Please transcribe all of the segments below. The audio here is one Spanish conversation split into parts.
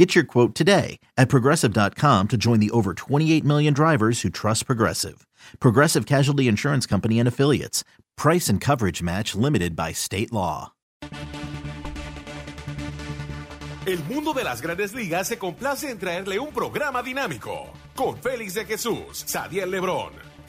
Get your quote today at progressive.com to join the over 28 million drivers who trust Progressive. Progressive Casualty Insurance Company and Affiliates. Price and coverage match limited by state law. El mundo de las grandes ligas se complace en traerle un programa dinámico con Félix de Jesús, Sadiel Lebrón,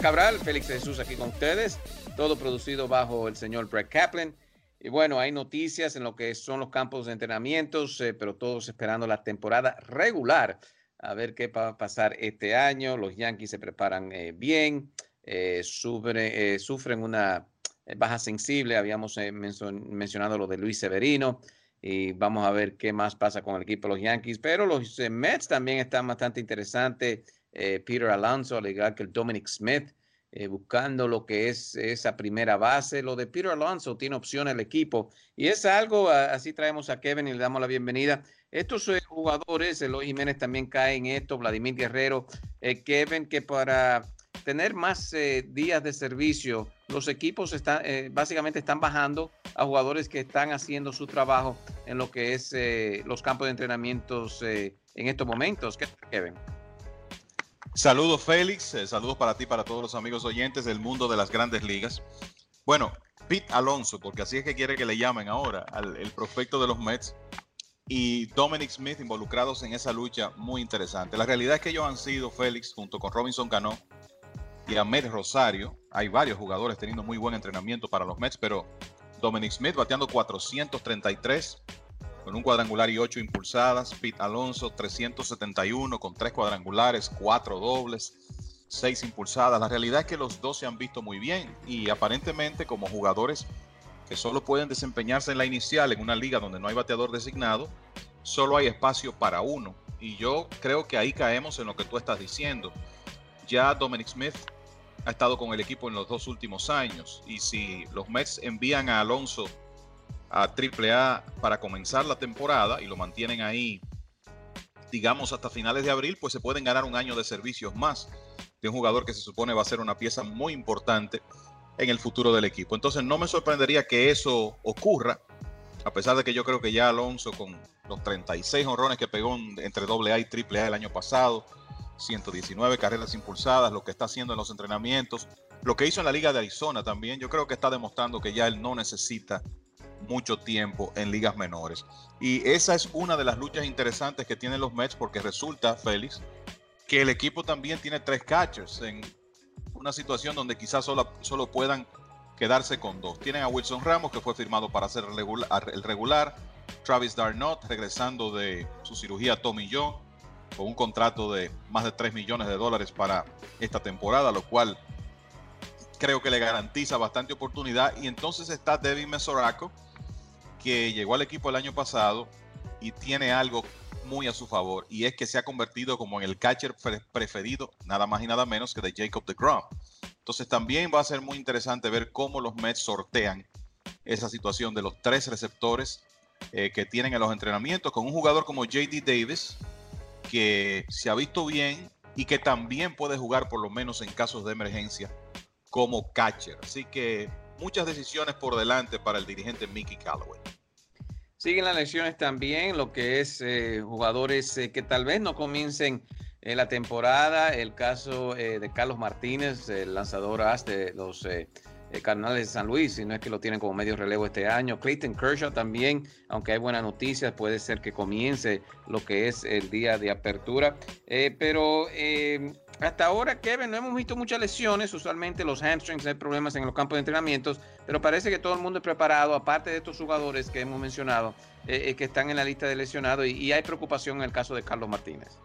Cabral, Félix Jesús aquí con ustedes, todo producido bajo el señor Brett Kaplan. Y bueno, hay noticias en lo que son los campos de entrenamientos, eh, pero todos esperando la temporada regular, a ver qué va a pasar este año. Los Yankees se preparan eh, bien, eh, sufren una baja sensible, habíamos mencionado lo de Luis Severino, y vamos a ver qué más pasa con el equipo de los Yankees, pero los Mets también están bastante interesantes eh, Peter Alonso, al igual que el Dominic Smith, eh, buscando lo que es esa primera base. Lo de Peter Alonso tiene opción el equipo y es algo, así traemos a Kevin y le damos la bienvenida. Estos eh, jugadores, Eloy Jiménez también cae en esto, Vladimir Guerrero, Kevin, que para tener más días de servicio, los equipos están, básicamente están bajando a jugadores que están haciendo su trabajo en lo que es los campos de entrenamientos en estos momentos. ¿Qué Kevin? Saludos Félix, eh, saludos para ti, para todos los amigos oyentes del mundo de las grandes ligas. Bueno, Pete Alonso, porque así es que quiere que le llamen ahora, al, el prospecto de los Mets, y Dominic Smith involucrados en esa lucha muy interesante. La realidad es que ellos han sido, Félix, junto con Robinson Cano y Ahmed Rosario, hay varios jugadores teniendo muy buen entrenamiento para los Mets, pero Dominic Smith bateando 433, con un cuadrangular y ocho impulsadas. Pete Alonso 371 con tres cuadrangulares, cuatro dobles, seis impulsadas. La realidad es que los dos se han visto muy bien y aparentemente como jugadores que solo pueden desempeñarse en la inicial en una liga donde no hay bateador designado, solo hay espacio para uno. Y yo creo que ahí caemos en lo que tú estás diciendo. Ya Dominic Smith ha estado con el equipo en los dos últimos años y si los Mets envían a Alonso a AAA para comenzar la temporada y lo mantienen ahí, digamos, hasta finales de abril, pues se pueden ganar un año de servicios más de un jugador que se supone va a ser una pieza muy importante en el futuro del equipo. Entonces no me sorprendería que eso ocurra, a pesar de que yo creo que ya Alonso con los 36 honrones que pegó entre AA y AAA el año pasado, 119 carreras impulsadas, lo que está haciendo en los entrenamientos, lo que hizo en la Liga de Arizona también, yo creo que está demostrando que ya él no necesita mucho tiempo en ligas menores. Y esa es una de las luchas interesantes que tienen los Mets porque resulta, Félix, que el equipo también tiene tres catchers en una situación donde quizás solo, solo puedan quedarse con dos. Tienen a Wilson Ramos, que fue firmado para ser el regular, Travis Darnot, regresando de su cirugía Tommy John, con un contrato de más de 3 millones de dólares para esta temporada, lo cual creo que le garantiza bastante oportunidad. Y entonces está Devin Mesoraco, que llegó al equipo el año pasado y tiene algo muy a su favor y es que se ha convertido como en el catcher preferido nada más y nada menos que de Jacob DeGrom. Entonces también va a ser muy interesante ver cómo los Mets sortean esa situación de los tres receptores eh, que tienen en los entrenamientos con un jugador como JD Davis que se ha visto bien y que también puede jugar por lo menos en casos de emergencia como catcher. Así que muchas decisiones por delante para el dirigente Mickey Callaway. Siguen las lesiones también, lo que es eh, jugadores eh, que tal vez no comiencen en la temporada. El caso de Carlos Martínez, el lanzador de los eh, Cardenales de San Luis, si no es que lo tienen como medio relevo este año. Clayton Kershaw también, aunque hay buenas noticias, puede ser que comience lo que es el día de apertura. Eh, pero eh, hasta ahora, Kevin, no hemos visto muchas lesiones. Usualmente los hamstrings hay problemas en los campos de entrenamientos, pero parece que todo el mundo es preparado, aparte de estos jugadores que hemos mencionado, que están en la lista de lesionados, y, y hay preocupación en el caso de Carlos Martínez.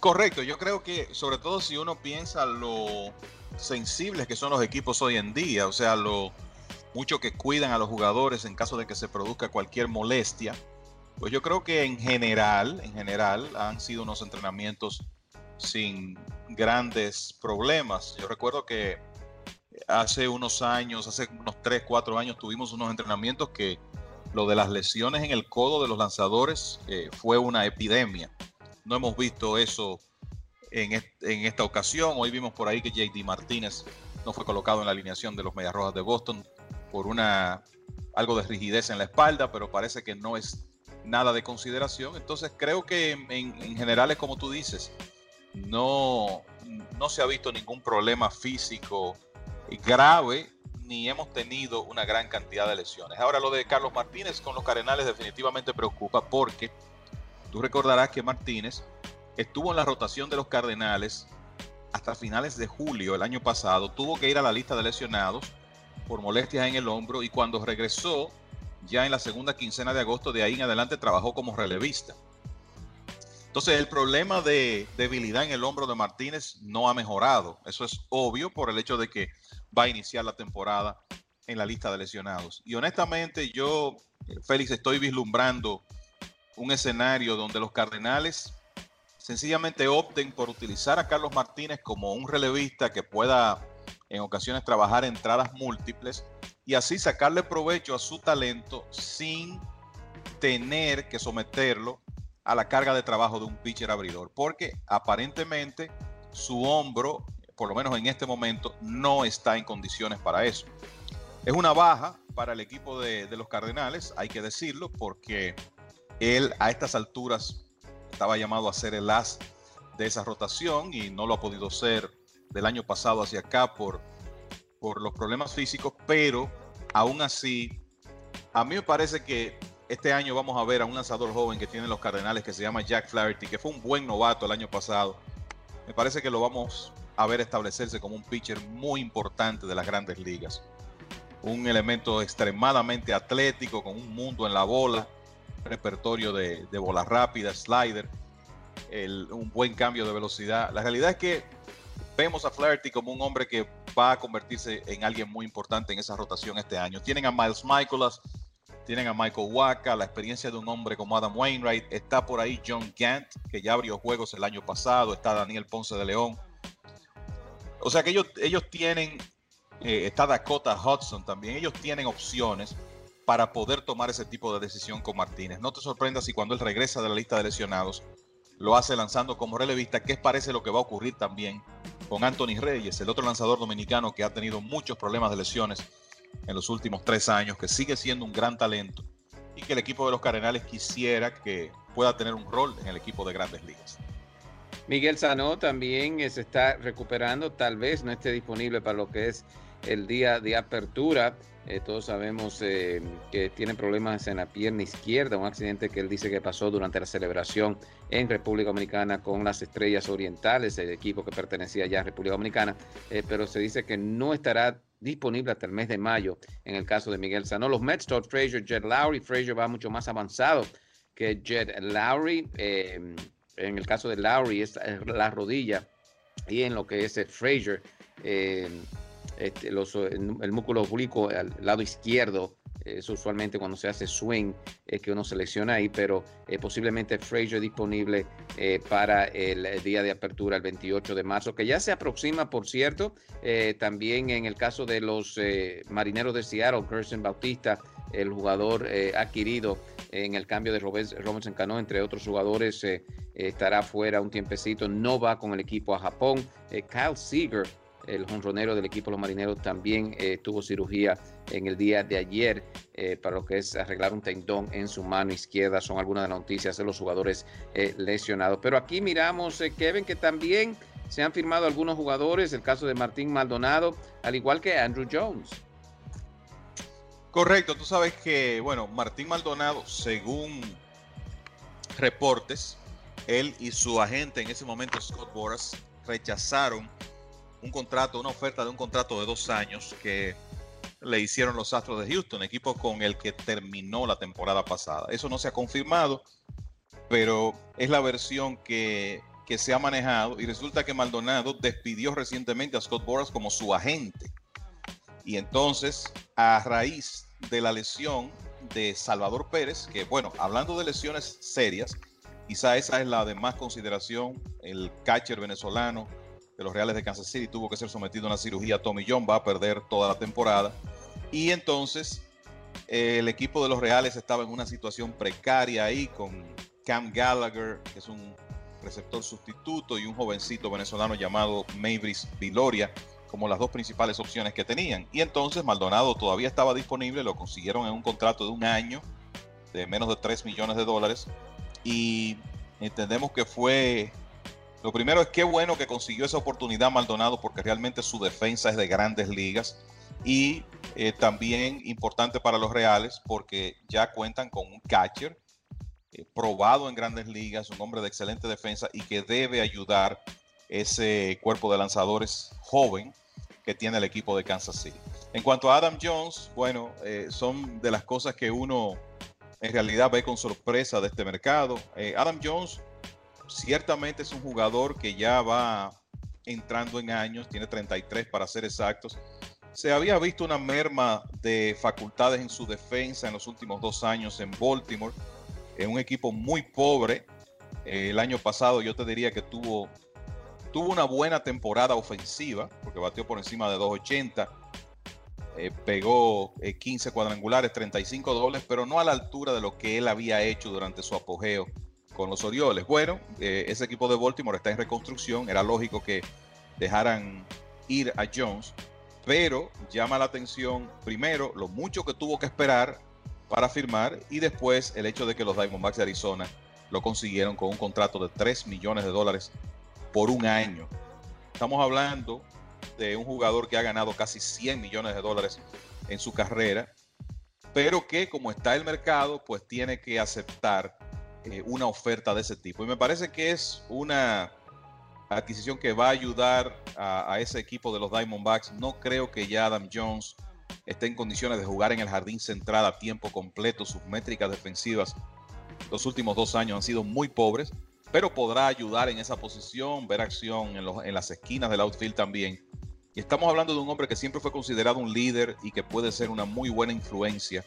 Correcto, yo creo que sobre todo si uno piensa lo sensibles que son los equipos hoy en día, o sea, lo mucho que cuidan a los jugadores en caso de que se produzca cualquier molestia. Pues yo creo que en general, en general han sido unos entrenamientos sin grandes problemas. Yo recuerdo que hace unos años, hace unos 3, 4 años tuvimos unos entrenamientos que lo de las lesiones en el codo de los lanzadores eh, fue una epidemia. No hemos visto eso en, esta ocasión. Hoy vimos por ahí que JD Martínez no fue colocado en la alineación de los Medias Rojas de Boston por una algo de rigidez en la espalda, pero parece que no es nada de consideración. Entonces creo que en, general es como tú dices, no, no se ha visto ningún problema físico grave ni hemos tenido una gran cantidad de lesiones. Ahora lo de Carlos Martínez con los Cardenales definitivamente preocupa porque tú recordarás que Martínez estuvo en la rotación de los Cardenales hasta finales de julio el año pasado. Tuvo que ir a la lista de lesionados por molestias en el hombro y cuando regresó, ya en la segunda quincena de agosto, de ahí en adelante trabajó como relevista. Entonces el problema de debilidad en el hombro de Martínez no ha mejorado. Eso es obvio por el hecho de que va a iniciar la temporada en la lista de lesionados. Y honestamente yo, Félix, estoy vislumbrando un escenario donde los Cardenales sencillamente opten por utilizar a Carlos Martínez como un relevista que pueda en ocasiones trabajar entradas múltiples y así sacarle provecho a su talento sin tener que someterlo a la carga de trabajo de un pitcher abridor, porque aparentemente su hombro, por lo menos en este momento, no está en condiciones para eso. Es una baja para el equipo de, de los Cardenales, hay que decirlo, porque él a estas alturas estaba llamado a ser el as de esa rotación y no lo ha podido ser del año pasado hacia acá por, por los problemas físicos, pero aún así, a mí me parece que este año vamos a ver a un lanzador joven que tiene los Cardenales que se llama Jack Flaherty, que fue un buen novato el año pasado. Me parece que lo vamos a ver establecerse como un pitcher muy importante de las grandes ligas. Un elemento extremadamente atlético, con un mundo en la bola repertorio de, de bolas rápidas, slider, un buen cambio de velocidad. La realidad es que vemos a Flaherty como un hombre que va a convertirse en alguien muy importante en esa rotación este año. Tienen a Miles Michaelas, tienen a Michael Waka, la experiencia de un hombre como Adam Wainwright. Está por ahí John Gant, que ya abrió juegos el año pasado. Está Daniel Ponce de León. O sea que ellos, tienen, eh, está Dakota Hudson también. Ellos tienen opciones para poder tomar ese tipo de decisión con Martínez. No te sorprendas si cuando él regresa de la lista de lesionados lo hace lanzando como relevista, que parece lo que va a ocurrir también con Anthony Reyes, el otro lanzador dominicano que ha tenido muchos problemas de lesiones en los últimos tres años, que sigue siendo un gran talento y que el equipo de los Cardenales quisiera que pueda tener un rol en el equipo de grandes ligas. Miguel Sanó también se está recuperando, tal vez no esté disponible para lo que es el día de apertura. Eh, todos sabemos eh, que tiene problemas en la pierna izquierda, un accidente que él dice que pasó durante la celebración en República Dominicana con las Estrellas Orientales, el equipo que pertenecía ya a República Dominicana, eh, pero se dice que no estará disponible hasta el mes de mayo en el caso de Miguel Sano. Los Mets, Todd Frazier, Jet Lowry, Frazier va mucho más avanzado que Jet Lowry. en el caso de Lowry es la rodilla y en lo que es el Frazier. Este, el, músculo oblicuo al lado izquierdo. Es usualmente cuando se hace swing es que uno selecciona ahí, pero eh, posiblemente Frazier disponible eh, para el, día de apertura, el 28 de marzo, que ya se aproxima, por cierto. Eh, también en el caso de los marineros de Seattle, Kirsten Bautista, el jugador adquirido en el cambio de Robinson Cano, entre otros jugadores, estará fuera un tiempecito, no va con el equipo a Japón. Kyle Seager el jonronero del equipo Los Marineros, también eh, tuvo cirugía en el día de ayer eh, para lo que es arreglar un tendón en su mano izquierda. Son algunas de las noticias de los jugadores eh, lesionados. Pero aquí miramos, Kevin, que también se han firmado algunos jugadores, el caso de Martín Maldonado, al igual que Andrew Jones. Correcto, tú sabes que, bueno, Martín Maldonado, según reportes, él y su agente en ese momento, Scott Boras, rechazaron un contrato, una oferta de un contrato de dos años que le hicieron los Astros de Houston, equipo con el que terminó la temporada pasada. Eso no se ha confirmado, pero es la versión que, que se ha manejado y resulta que Maldonado despidió recientemente a Scott Boras como su agente. Y entonces, a raíz de la lesión de Salvador Pérez, que bueno, hablando de lesiones serias, quizá esa es la de más consideración, el catcher venezolano de los Reales de Kansas City tuvo que ser sometido a una cirugía, Tommy John va a perder toda la temporada. Y entonces el equipo de los Reales estaba en una situación precaria ahí con Cam Gallagher, que es un receptor sustituto, y un jovencito venezolano llamado Mavis Viloria como las dos principales opciones que tenían. Y entonces Maldonado todavía estaba disponible, lo consiguieron en un contrato de un año de menos de 3 millones de dólares. Y entendemos que fue lo primero es qué bueno que consiguió esa oportunidad Maldonado porque realmente su defensa es de grandes ligas y eh, también importante para los Reales porque ya cuentan con un catcher eh, probado en grandes ligas, un hombre de excelente defensa y que debe ayudar ese cuerpo de lanzadores joven que tiene el equipo de Kansas City. En cuanto a Adam Jones, bueno, eh, son de las cosas que uno en realidad ve con sorpresa de este mercado. Adam Jones ciertamente es un jugador que ya va entrando en años, tiene 33 para ser exactos. Se había visto una merma de facultades en su defensa en los últimos dos años en Baltimore, en un equipo muy pobre. Eh, el año pasado yo te diría que tuvo, tuvo una buena temporada ofensiva, porque batió por encima de 280, eh, pegó 15 eh, cuadrangulares, 35 dobles, pero no a la altura de lo que él había hecho durante su apogeo con los Orioles. Bueno, eh, ese equipo de Baltimore está en reconstrucción, era lógico que dejaran ir a Jones, pero llama la atención primero lo mucho que tuvo que esperar para firmar y después el hecho de que los Diamondbacks de Arizona lo consiguieron con un contrato de 3 millones de dólares por un año. Estamos hablando de un jugador que ha ganado casi 100 millones de dólares en su carrera, pero que como está el mercado, pues tiene que aceptar eh, una oferta de ese tipo. Y me parece que es una adquisición que va a ayudar a, ese equipo de los Diamondbacks. No creo que ya Adam Jones esté en condiciones de jugar en el jardín central a tiempo completo. Sus métricas defensivas los últimos dos años han sido muy pobres, pero podrá ayudar en esa posición, ver acción en, en las esquinas del outfield también. Y estamos hablando de un hombre que siempre fue considerado un líder y que puede ser una muy buena influencia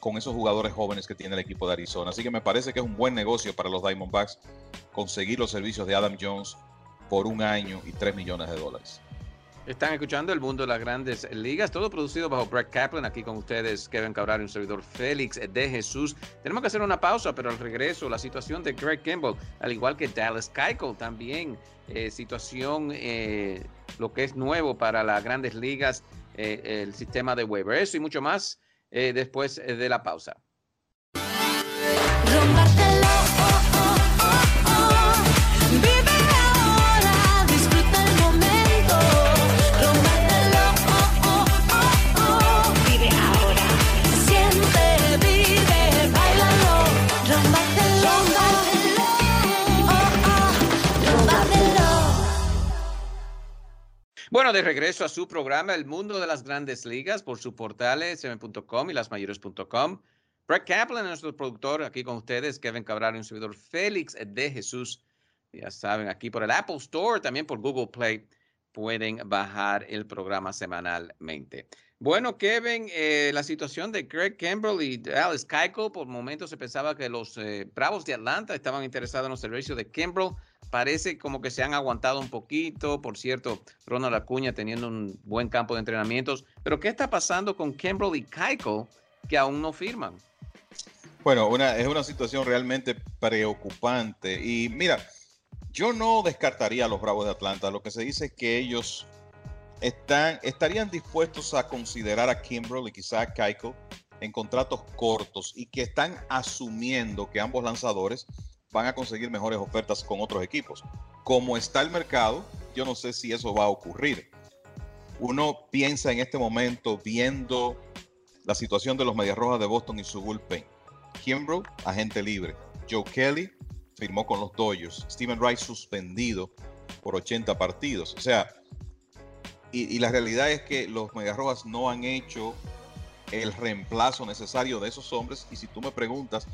con esos jugadores jóvenes que tiene el equipo de Arizona. Así que me parece que es un buen negocio para los Diamondbacks conseguir los servicios de Adam Jones por un año y 3 millones de dólares. Están escuchando el mundo de las grandes ligas, todo producido bajo Brett Kaplan, aquí con ustedes Kevin Cabral y un servidor Félix de Jesús. Tenemos que hacer una pausa, pero al regreso la situación de Greg Kimball, al igual que Dallas Keuchel también, eh, situación, eh, lo que es nuevo para las grandes ligas, eh, el sistema de waiver, eso y mucho más eh, después eh, de la pausa. Bueno, de regreso a su programa El Mundo de las Grandes Ligas por su portal sm.com y lasmayores.com. Brett Kaplan, nuestro productor, aquí con ustedes, Kevin Cabral y un servidor Félix de Jesús. Ya saben, aquí por el Apple Store, también por Google Play, pueden bajar el programa semanalmente. Bueno, Kevin, eh, la situación de Greg Campbell y Alice Keuchel, por momentos se pensaba que los eh, Bravos de Atlanta estaban interesados en los servicios de Campbell parece como que se han aguantado un poquito. Por cierto, Ronald Acuña teniendo un buen campo de entrenamientos. Pero ¿qué está pasando con Kimbrel y Keiko que aún no firman? Bueno, es una situación realmente preocupante. Y mira, Yo no descartaría a los Bravos de Atlanta. Lo que se dice es que ellos están, estarían dispuestos a considerar a Kimbrell y quizá a Keiko en contratos cortos y que están asumiendo que ambos lanzadores van a conseguir mejores ofertas con otros equipos. Como está el mercado, yo no sé si eso va a ocurrir. Uno piensa en este momento viendo la situación de los Medias Rojas de Boston y su bullpen. Kimbrough, agente libre. Joe Kelly firmó con los Dodgers. Steven Wright suspendido por 80 partidos. O sea, y, la realidad es que los Medias Rojas no han hecho el reemplazo necesario de esos hombres. Y si tú me preguntas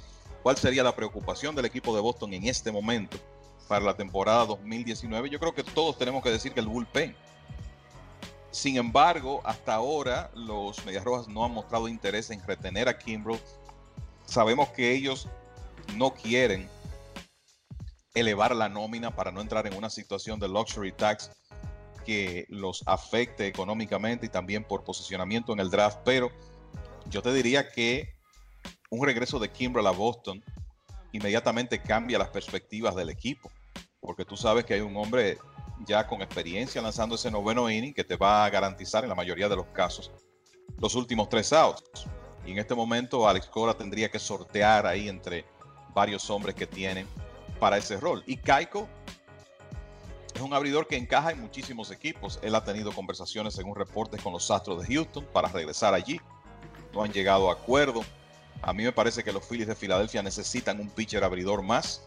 cuál sería la preocupación del equipo de Boston en este momento para la temporada 2019, yo creo que todos tenemos que decir que el bullpen. Sin embargo, hasta ahora los Medias Rojas no han mostrado interés en retener a Kimbrough. Sabemos que ellos no quieren elevar la nómina para no entrar en una situación de luxury tax que los afecte económicamente y también por posicionamiento en el draft, pero yo te diría que un regreso de Kimbrel a Boston inmediatamente cambia las perspectivas del equipo, porque tú sabes que hay un hombre ya con experiencia lanzando ese noveno inning que te va a garantizar en la mayoría de los casos los últimos tres outs. Y en este momento Alex Cora tendría que sortear ahí entre varios hombres que tienen para ese rol. Y Kaiko es un abridor que encaja en muchísimos equipos. Él ha tenido conversaciones, según reportes, con los Astros de Houston para regresar allí. No han llegado a acuerdo. A mí me parece que los Phillies de Filadelfia necesitan un pitcher abridor más.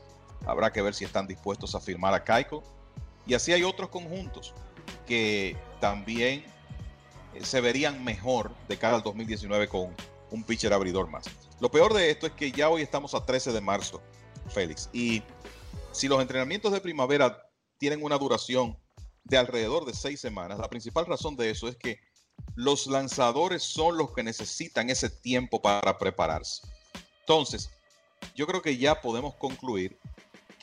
Habrá que ver si están dispuestos a firmar a Kaiko. Y así hay otros conjuntos que también eh, se verían mejor de cara al 2019 con un pitcher abridor más. Lo peor de esto es que ya hoy estamos a 13 de marzo, Félix. Y si los entrenamientos de primavera tienen una duración de alrededor de seis semanas. La principal razón de eso es que los lanzadores son los que necesitan ese tiempo para prepararse. Entonces, yo creo que ya podemos concluir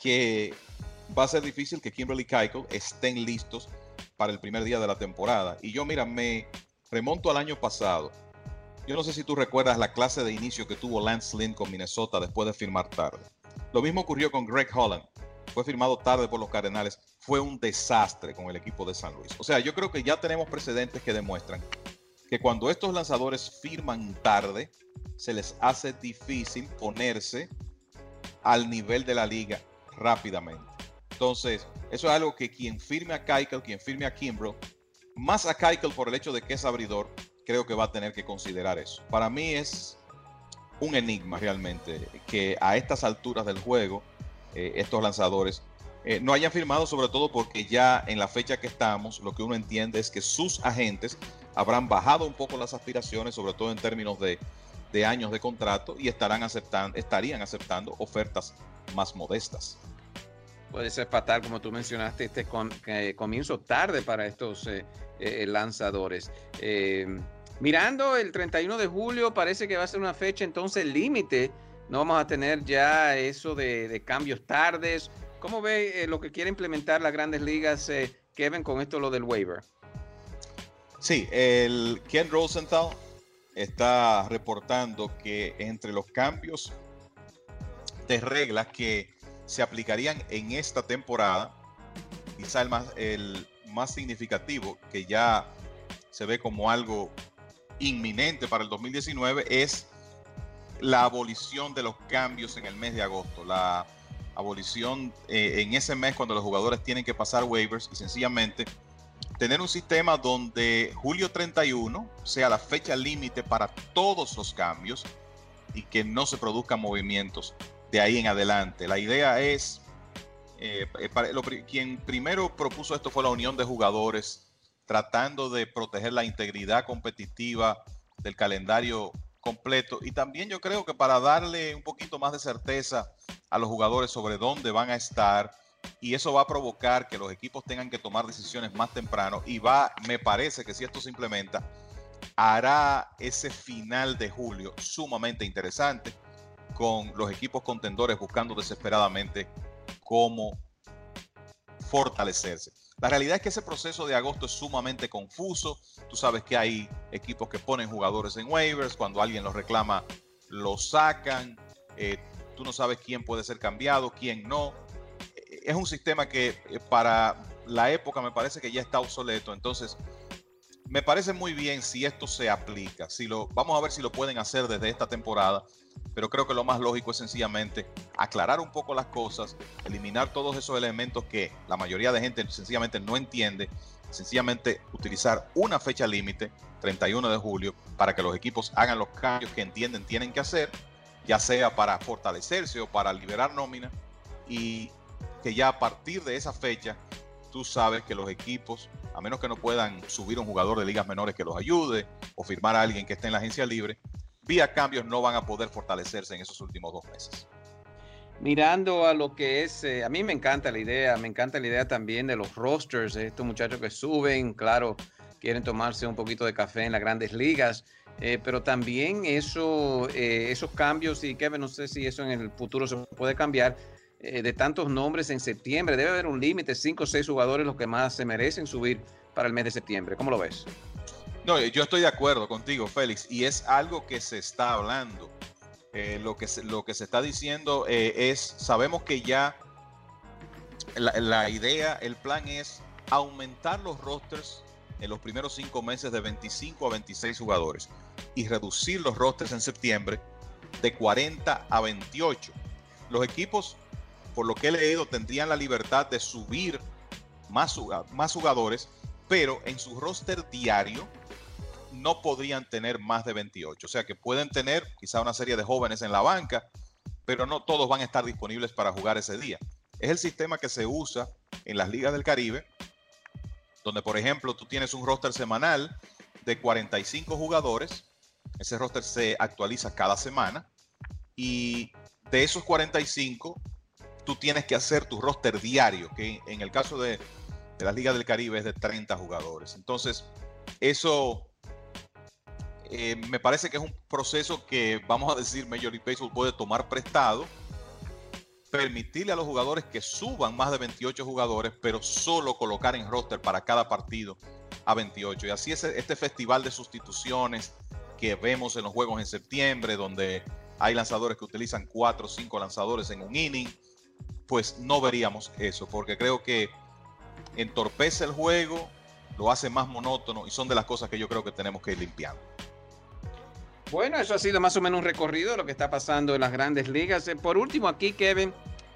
que va a ser difícil que Kimberly Keiko estén listos para el primer día de la temporada. Y yo, mira, me remonto al año pasado. Yo no sé si tú recuerdas la clase de inicio que tuvo Lance Lynn con Minnesota después de firmar tarde. Lo mismo ocurrió con Greg Holland fue firmado tarde por los Cardenales, fue un desastre con el equipo de San Luis. O sea, yo creo que ya tenemos precedentes que demuestran que cuando estos lanzadores firman tarde, se les hace difícil ponerse al nivel de la liga rápidamente. Entonces, eso es algo que quien firme a Keikel, quien firme a Kimbrough, más a Keikel por el hecho de que es abridor, creo que va a tener que considerar eso. Para mí es un enigma realmente que a estas alturas del juego eh, estos lanzadores eh, no hayan firmado, sobre todo porque ya en la fecha que estamos, lo que uno entiende es que sus agentes habrán bajado un poco las aspiraciones, sobre todo en términos de, años de contrato, y estarán aceptando, estarían aceptando ofertas más modestas. Puede ser fatal, como tú mencionaste, este comienzo tarde para estos eh, lanzadores. mirando el 31 de julio, parece que va a ser una fecha entonces límite no vamos a tener ya eso de, cambios tardes. ¿Cómo ve eh, lo que quiere implementar las grandes ligas, eh, Kevin, con esto lo del waiver? Sí, el Ken Rosenthal está reportando que entre los cambios de reglas que se aplicarían en esta temporada, quizá el más, el más significativo, que ya se ve como algo inminente para el 2019, es la abolición de los cambios en el mes de agosto, la abolición eh, en ese mes cuando los jugadores tienen que pasar waivers y sencillamente tener un sistema donde julio 31 sea la fecha límite para todos los cambios y que no se produzcan movimientos de ahí en adelante. La idea es, eh, eh, quien primero propuso esto fue la unión de jugadores, tratando de proteger la integridad competitiva del calendario completo. Y también yo creo que para darle un poquito más de certeza a los jugadores sobre dónde van a estar, y eso va a provocar que los equipos tengan que tomar decisiones más temprano. Y va, me parece que si esto se implementa, hará ese final de julio sumamente interesante con los equipos contendores buscando desesperadamente cómo fortalecerse. La realidad es que ese proceso de agosto es sumamente confuso. Tú sabes que hay equipos que ponen jugadores en waivers, cuando alguien los reclama, los sacan. Eh, tú no sabes quién puede ser cambiado, quién no. Eh, es un sistema que eh, para la época me parece que ya está obsoleto. Entonces, me parece muy bien si esto se aplica. Si lo, vamos a ver si lo pueden hacer desde esta temporada. Pero creo que lo más lógico es sencillamente aclarar un poco las cosas, eliminar todos esos elementos que la mayoría de gente sencillamente no entiende. Sencillamente utilizar una fecha límite, 31 de julio, para que los equipos hagan los cambios que entienden tienen que hacer, ya sea para fortalecerse o para liberar nómina. Y que ya a partir de esa fecha tú sabes que los equipos, a menos que no puedan subir un jugador de ligas menores que los ayude o firmar a alguien que esté en la agencia libre, vía cambios no van a poder fortalecerse en esos últimos dos meses. Mirando a lo que es, eh, a mí me encanta la idea, me encanta la idea también de los rosters, estos muchachos que suben, claro, quieren tomarse un poquito de café en las grandes ligas, eh, pero también eso, eh, esos cambios, y Kevin, no sé si eso en el futuro se puede cambiar, eh, de tantos nombres en septiembre. Debe haber un límite, cinco o seis jugadores los que más se merecen subir para el mes de septiembre. ¿Cómo lo ves? No, yo estoy de acuerdo contigo, Félix, y es algo que se está hablando. Eh, lo, que se, lo que se está diciendo eh, es, sabemos que ya la, la, idea, el plan es aumentar los rosters en los primeros cinco meses de 25 a 26 jugadores y reducir los rosters en septiembre de 40 a 28. Los equipos por lo que he leído, tendrían la libertad de subir más, jugadores, pero en su roster diario no podrían tener más de 28. O sea que pueden tener quizá una serie de jóvenes en la banca, pero no todos van a estar disponibles para jugar ese día. Es el sistema que se usa en las ligas del Caribe, donde por ejemplo tú tienes un roster semanal de 45 jugadores, ese roster se actualiza cada semana, y de esos 45, tú tienes que hacer tu roster diario, que en el caso de, de las ligas del Caribe es de 30 jugadores. Entonces, eso eh, me parece que es un proceso que, vamos a decir, Major League Baseball puede tomar prestado, permitirle a los jugadores que suban más de 28 jugadores, pero solo colocar en roster para cada partido a 28. Y así es este festival de sustituciones que vemos en los juegos en septiembre, donde hay lanzadores que utilizan 4 o 5 lanzadores en un inning pues no veríamos eso, porque creo que entorpece el juego, lo hace más monótono y son de las cosas que yo creo que tenemos que ir limpiando. Bueno, eso ha sido más o menos un recorrido de lo que está pasando en las grandes ligas. Eh, por último, aquí, Kevin,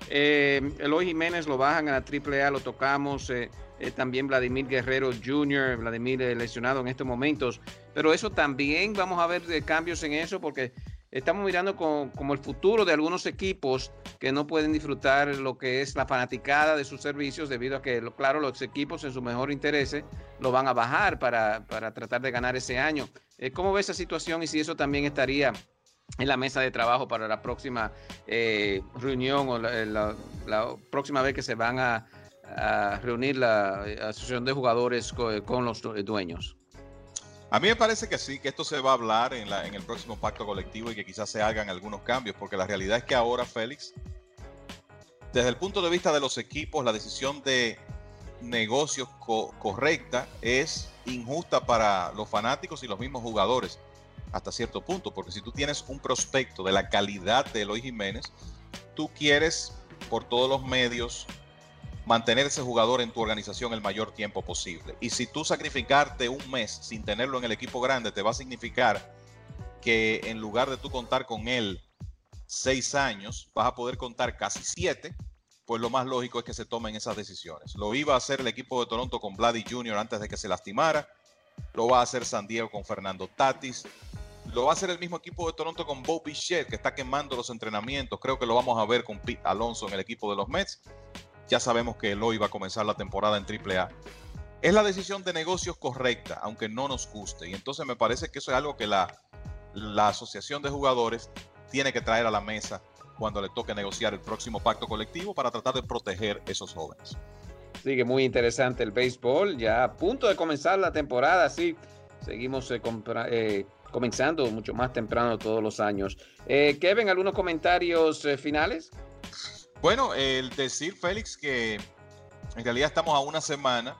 eh, Eloy Jiménez lo bajan a la AAA, lo tocamos. Eh, eh, también Vladimir Guerrero Jr., Vladimir lesionado en estos momentos. Pero eso también vamos a ver cambios en eso porque estamos mirando como el futuro de algunos equipos que no pueden disfrutar lo que es la fanaticada de sus servicios debido a que, claro, los equipos en su mejor interés lo van a bajar para, tratar de ganar ese año. Eh, ¿Cómo ve esa situación y si eso también estaría en la mesa de trabajo para la próxima eh, reunión o la, próxima vez que se van a, reunir la Asociación de Jugadores con los dueños? A mí me parece que sí, que esto se va a hablar en, la, en el próximo pacto colectivo y que quizás se hagan algunos cambios, porque la realidad es que ahora, Félix, desde el punto de vista de los equipos, la decisión de negocios correcta es injusta para los fanáticos y los mismos jugadores hasta cierto punto, porque si tú tienes un prospecto de la calidad de Eloy Jiménez, tú quieres por todos los medios mantener ese jugador en tu organización el mayor tiempo posible. Y si tú sacrificarte un mes sin tenerlo en el equipo grande, te va a significar que en lugar de tú contar con él seis años, vas a poder contar casi siete, pues lo más lógico es que se tomen esas decisiones. Lo iba a hacer el equipo de Toronto con Vladdy Jr. antes de que se lastimara, lo va a hacer San Diego con Fernando Tatis, lo va a hacer el mismo equipo de Toronto con Bo Bichette, que está quemando los entrenamientos. Creo que lo vamos a ver con Pete Alonso en el equipo de los Mets ya sabemos que Eloy va a comenzar la temporada en AAA. Es la decisión de negocios correcta, aunque no nos guste. Y entonces me parece que eso es algo que la, la asociación de jugadores tiene que traer a la mesa cuando le toque negociar el próximo pacto colectivo para tratar de proteger esos jóvenes. Sigue muy interesante el béisbol, ya a punto de comenzar la temporada, sí, seguimos eh, eh, comenzando mucho más temprano todos los años. Eh, Kevin, ¿algunos comentarios finales? Bueno, el decir, Félix, que en realidad estamos a una semana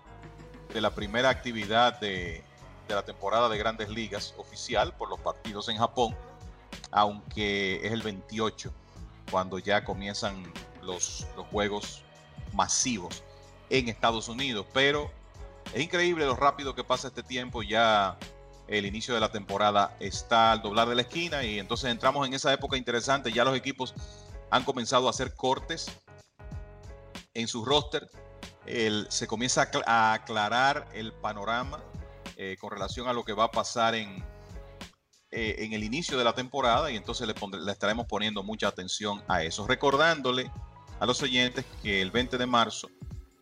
de la primera actividad de, la temporada de grandes ligas oficial por los partidos en Japón, aunque es el 28 cuando ya comienzan los, los juegos masivos en Estados Unidos. Pero es increíble lo rápido que pasa este tiempo. Ya el inicio de la temporada está al doblar de la esquina y entonces entramos en esa época interesante. Ya los equipos han comenzado a hacer cortes en su roster. se comienza a aclarar el panorama eh, con relación a lo que va a pasar en, eh, en el inicio de la temporada y entonces le, estaremos poniendo mucha atención a eso. Recordándole a los oyentes que el 20 de marzo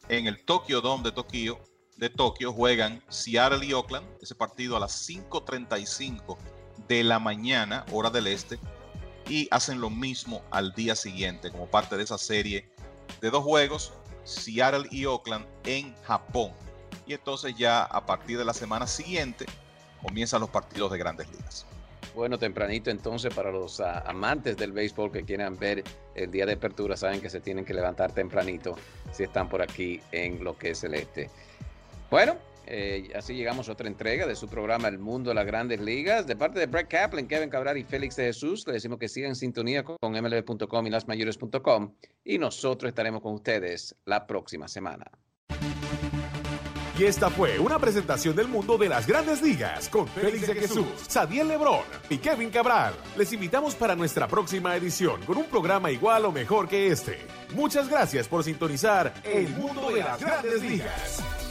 en el Tokyo Dome de Tokio, de Tokio juegan Seattle y Oakland, ese partido a las 5.35 de la mañana, hora del este, y hacen lo mismo al día siguiente como parte de esa serie de dos juegos, Seattle y Oakland en Japón. Y entonces ya a partir de la semana siguiente comienzan los partidos de grandes ligas. Bueno, tempranito entonces para los ah, amantes del béisbol que quieran ver el día de apertura, saben que se tienen que levantar tempranito si están por aquí en lo que es el este. Bueno, eh, así llegamos a otra entrega de su programa El Mundo de las Grandes Ligas. De parte de Brett Kaplan, Kevin Cabral y Félix de Jesús, le decimos que sigan en sintonía con mlb.com y lasmayores.com y nosotros estaremos con ustedes la próxima semana. Y esta fue una presentación del mundo de las grandes ligas con Félix de Jesús, Sadiel Lebrón y Kevin Cabral. Les invitamos para nuestra próxima edición con un programa igual o mejor que este. Muchas gracias por sintonizar El mundo de las grandes ligas.